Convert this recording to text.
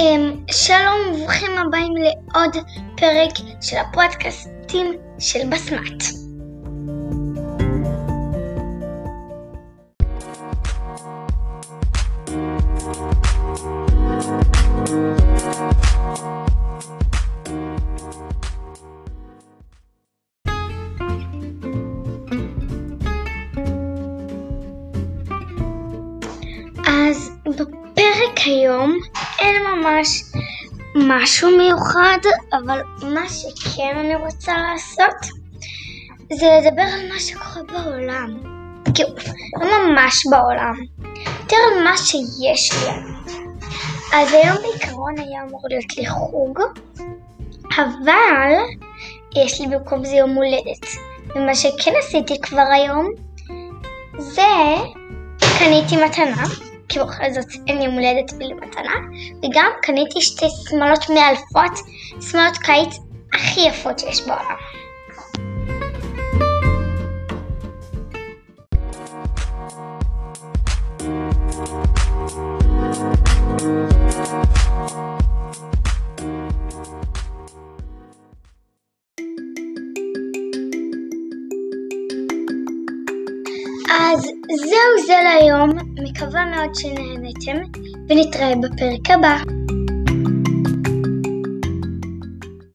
אמ, שלום וברוכים הבאים לעוד פרק של הפודקאסטים של בסמת. אז בפרק היום אין ממש משהו מיוחד, אבל מה שכן אני רוצה לעשות זה לדבר על מה שקורה בעולם. כאילו, לא ממש בעולם, יותר על מה שיש לי. אז היום בעיקרון היה אמור להיות לי חוג, אבל יש לי במקום זה יום הולדת. ומה שכן עשיתי כבר היום, זה קניתי מתנה, כי בכל זאת אין יום הולדת מתנה, וגם קניתי שתי שמלות מאלפות, שמלות קיץ הכי יפות שיש בעולם. אז זהו זה להיום, מקווה מאוד שנהנתם, ונתראה בפרק הבא.